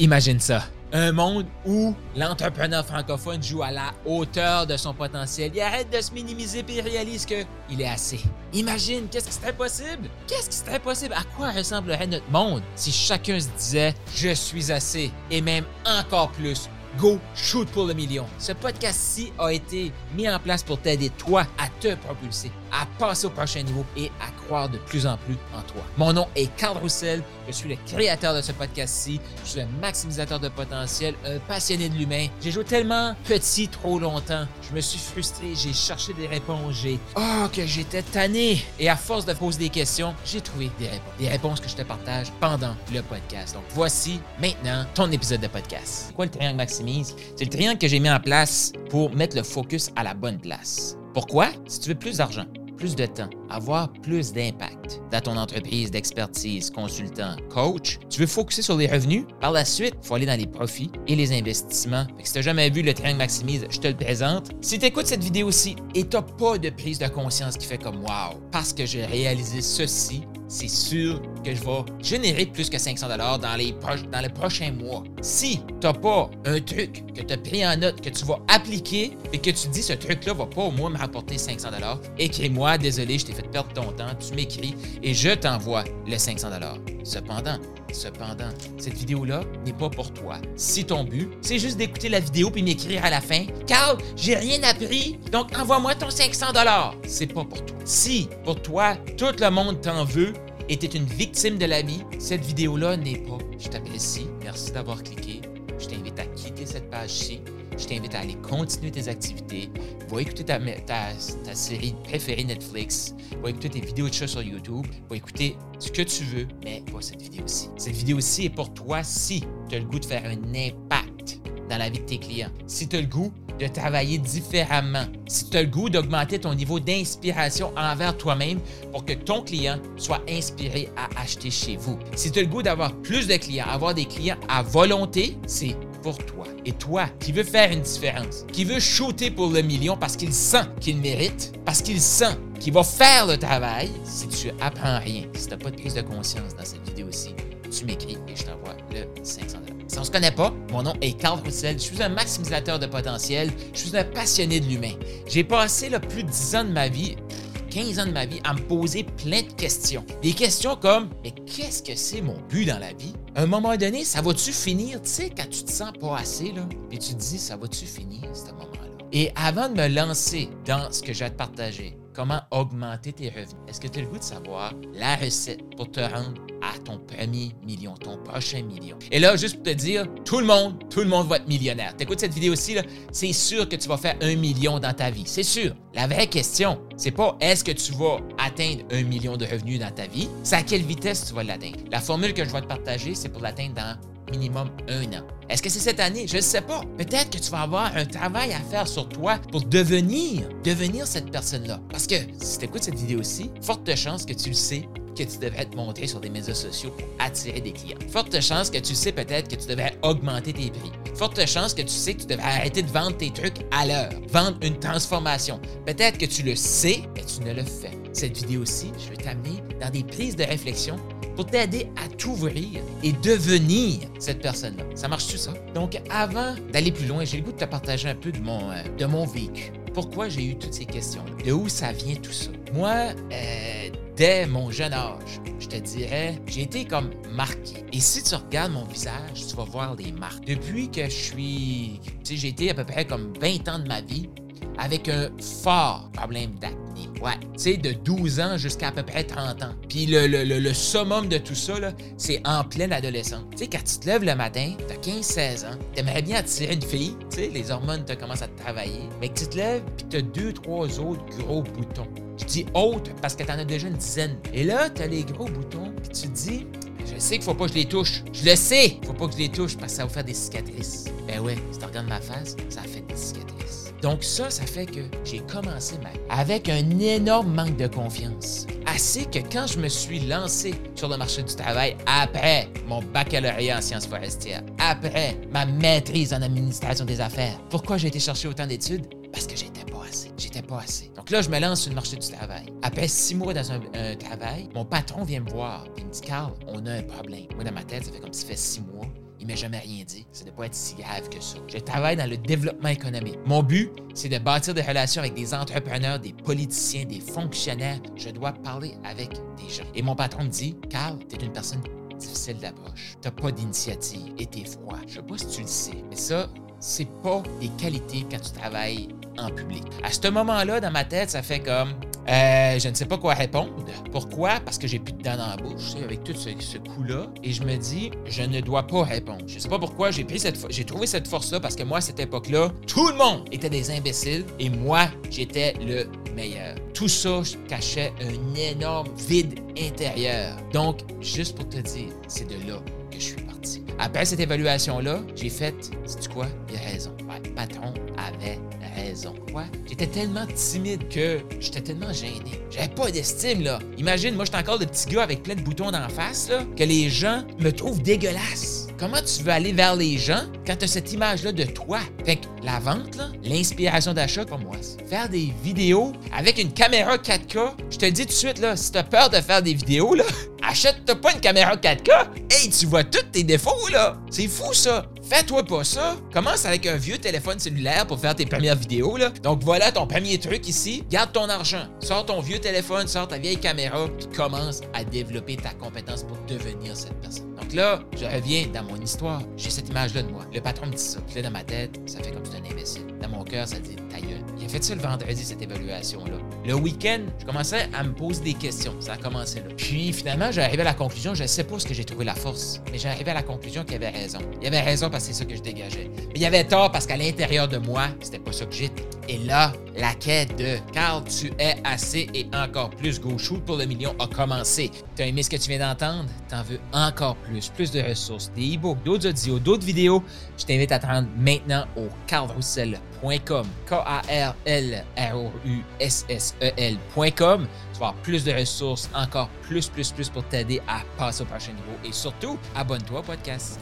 Imagine ça. Un monde où l'entrepreneur francophone joue à la hauteur de son potentiel. Il arrête de se minimiser et réalise qu'il est assez. Imagine, qu'est-ce qui serait possible? Qu'est-ce qui serait possible? À quoi ressemblerait notre monde si chacun se disait Je suis assez et même encore plus Go Shoot pour le million. Ce podcast-ci a été mis en place pour t'aider toi à te propulser, à passer au prochain niveau et à de plus en plus en toi. Mon nom est Carl Roussel, je suis le créateur de ce podcast-ci, je suis un maximisateur de potentiel, un passionné de l'humain. J'ai joué tellement petit trop longtemps, je me suis frustré, j'ai cherché des réponses, j'ai oh que j'étais tanné et à force de poser des questions, j'ai trouvé des réponses, des réponses que je te partage pendant le podcast. Donc voici maintenant ton épisode de podcast. C'est quoi le triangle maximum c'est le triangle que j'ai mis en place pour mettre le focus à la bonne place. Pourquoi? Si tu veux plus d'argent, plus de temps, avoir plus d'impact dans ton entreprise d'expertise, consultant, coach, tu veux focuser sur les revenus? Par la suite, il faut aller dans les profits et les investissements. si tu n'as jamais vu le triangle maximise, je te le présente. Si tu écoutes cette vidéo-ci et tu n'as pas de prise de conscience qui fait comme Wow, parce que j'ai réalisé ceci, c'est sûr que je vais générer plus que 500 dollars dans les les prochains mois. Si tu n'as pas un truc que tu as pris en note que tu vas appliquer et que tu dis ce truc-là va pas au moins me rapporter 500 dollars, écris-moi, désolé, je t'ai fait perdre ton temps, tu m'écris et je t'envoie le 500 dollars. Cependant, cependant, cette vidéo-là n'est pas pour toi. Si ton but, c'est juste d'écouter la vidéo puis m'écrire à la fin, Carl, j'ai rien appris, donc envoie-moi ton 500 dollars. C'est pas pour toi. Si pour toi, tout le monde t'en veut, et tu une victime de la vie, cette vidéo-là n'est pas. Je t'apprécie. Merci d'avoir cliqué. Je t'invite à quitter cette page-ci. Je t'invite à aller continuer tes activités. Va écouter ta, série préférée Netflix. Va écouter tes vidéos de chat sur YouTube. Va écouter ce que tu veux, mais pas cette vidéo-ci. Cette vidéo-ci est pour toi si tu as le goût de faire un impact dans la vie de tes clients. Si tu as le goût de travailler différemment, si tu as le goût d'augmenter ton niveau d'inspiration envers toi-même pour que ton client soit inspiré à acheter chez vous, si tu as le goût d'avoir plus de clients, avoir des clients à volonté, c'est pour toi. Et toi qui veux faire une différence, qui veut shooter pour le million parce qu'il sent qu'il mérite, parce qu'il sent qu'il va faire le travail, si tu apprends rien, si tu n'as pas de prise de conscience dans cette vidéo-ci, tu m'écris et je t'envoie le 500 si on se connaît pas, mon nom est Carl Roussel, je suis un maximisateur de potentiel, je suis un passionné de l'humain. J'ai passé plus de 10 ans de ma vie 15 ans de ma vie à me poser plein de questions. Des questions comme Mais qu'est-ce que c'est mon but dans la vie? À un moment donné, ça va-tu finir? Tu sais, quand tu te sens pas assez, là, puis tu te dis Ça va-tu finir, ce moment-là? Et avant de me lancer dans ce que je vais te partager, comment augmenter tes revenus, est-ce que tu as le goût de savoir la recette pour te rendre à ton premier million, ton prochain million. Et là, juste pour te dire, tout le monde, tout le monde va être millionnaire. T'écoutes cette vidéo-ci, c'est sûr que tu vas faire un million dans ta vie. C'est sûr. La vraie question, c'est pas est-ce que tu vas atteindre un million de revenus dans ta vie, c'est à quelle vitesse tu vas l'atteindre. La formule que je vais te partager, c'est pour l'atteindre dans minimum un an. Est-ce que c'est cette année? Je ne sais pas. Peut-être que tu vas avoir un travail à faire sur toi pour devenir, devenir cette personne-là. Parce que si tu écoutes cette vidéo-ci, forte chance que tu le sais que tu devrais te montrer sur des médias sociaux pour attirer des clients. Forte chance que tu sais peut-être que tu devrais augmenter tes prix. Forte chance que tu sais que tu devrais arrêter de vendre tes trucs à l'heure. Vendre une transformation. Peut-être que tu le sais, mais tu ne le fais. Cette vidéo-ci, je vais t'amener dans des prises de réflexion pour t'aider à t'ouvrir et devenir cette personne-là. Ça marche-tu ça? Donc, avant d'aller plus loin, j'ai le goût de te partager un peu de mon, euh, de mon vécu. Pourquoi j'ai eu toutes ces questions De où ça vient tout ça? Moi, euh, dès mon jeune âge, je te dirais, j'ai été comme marqué. Et si tu regardes mon visage, tu vas voir les marques. Depuis que je suis, tu sais, j'ai été à peu près comme 20 ans de ma vie avec un fort problème d'acné. Ouais, tu sais, de 12 ans jusqu'à à peu près 30 ans. Puis le, le, le, summum de tout ça, c'est en pleine adolescence. Tu sais, quand tu te lèves le matin, t'as 15-16 ans, t'aimerais bien attirer une fille, tu sais, les hormones te commencent à travailler, mais que tu te lèves, puis t'as deux, trois autres gros boutons. Je dis autres parce que t'en as déjà une dizaine. Et là, t'as les gros boutons, puis tu te dis, je sais qu'il faut pas que je les touche. Je le sais, faut pas que je les touche parce que ça va faire des cicatrices. Ben ouais, si tu regardes ma face, ça fait des cicatrices. Donc ça, ça fait que j'ai commencé ma avec un énorme manque de confiance. Assez que quand je me suis lancé sur le marché du travail après mon baccalauréat en sciences forestières, après ma maîtrise en administration des affaires, pourquoi j'ai été chercher autant d'études? Parce que j'étais pas assez. Assez. Donc là, je me lance sur le marché du travail. Après six mois dans un, travail, mon patron vient me voir et me dit Carl, on a un problème. Moi, dans ma tête, ça fait comme ça fait six mois il m'a jamais rien dit. Ça ne pas être si grave que ça. Je travaille dans le développement économique. Mon but, c'est de bâtir des relations avec des entrepreneurs, des politiciens, des fonctionnaires. Je dois parler avec des gens. Et mon patron me dit, Carl, tu es une personne difficile d'approche. T'as pas d'initiative et t'es froid. Je sais pas si tu le sais, mais ça, c'est pas des qualités quand tu travailles public. À ce moment-là, dans ma tête, ça fait comme euh, je ne sais pas quoi répondre. Pourquoi? Parce que j'ai plus de dents dans la bouche, avec tout ce, coup-là. Et je me dis, je ne dois pas répondre. Je ne sais pas pourquoi j'ai pris cette j'ai trouvé cette force-là parce que moi, à cette époque-là, tout le monde était des imbéciles et moi, j'étais le meilleur. Tout ça cachait un énorme vide intérieur. Donc, juste pour te dire, c'est de là que je suis parti. Après cette évaluation-là, j'ai fait, sais-tu quoi? Il a raison. Patron avait J'étais tellement timide que j'étais tellement gêné. J'avais pas d'estime, là. Imagine, moi, j'étais encore le petit gars avec plein de boutons d'en face, là, que les gens me trouvent dégueulasse. Comment tu veux aller vers les gens quand tu as cette image-là de toi? Fait que la vente, l'inspiration d'achat, comme moi, faire des vidéos avec une caméra 4K, je te dis tout de suite, là, si t'as peur de faire des vidéos, là, achète-toi pas une caméra 4K. Hey, tu vois tous tes défauts, là. C'est fou, ça. Fais-toi pas ça. Commence avec un vieux téléphone cellulaire pour faire tes premières vidéos, là. Donc voilà ton premier truc ici. Garde ton argent. Sors ton vieux téléphone, sors ta vieille caméra, puis commence à développer ta compétence pour devenir cette personne. Donc là, je reviens dans mon histoire. J'ai cette image-là de moi. Le patron me dit ça. Puis là, dans ma tête, ça fait comme si un imbécile. Dans mon cœur, ça dit. Il a fait ça le vendredi, cette évaluation-là. Le week-end, je commençais à me poser des questions. Ça a commencé là. Puis finalement, arrivé à la conclusion, je ne sais pas ce que j'ai trouvé la force, mais arrivé à la conclusion qu'il avait raison. Il avait raison parce que c'est ça que je dégageais. Mais il avait tort parce qu'à l'intérieur de moi, c'était pas ça que j'étais. Et là, la quête de Carl, tu es assez et encore plus go shoot pour le million a commencé. T'as aimé ce que tu viens d'entendre? T'en veux encore plus, plus de ressources, des e-books, d'autres audios, d'autres vidéos. Je t'invite à te rendre maintenant au carlroussel.com. K-A-R-L-R-O-U-S-S-E-L.com. Tu vas avoir plus de ressources, encore plus, plus, plus pour t'aider à passer au prochain niveau. Et surtout, abonne-toi au podcast.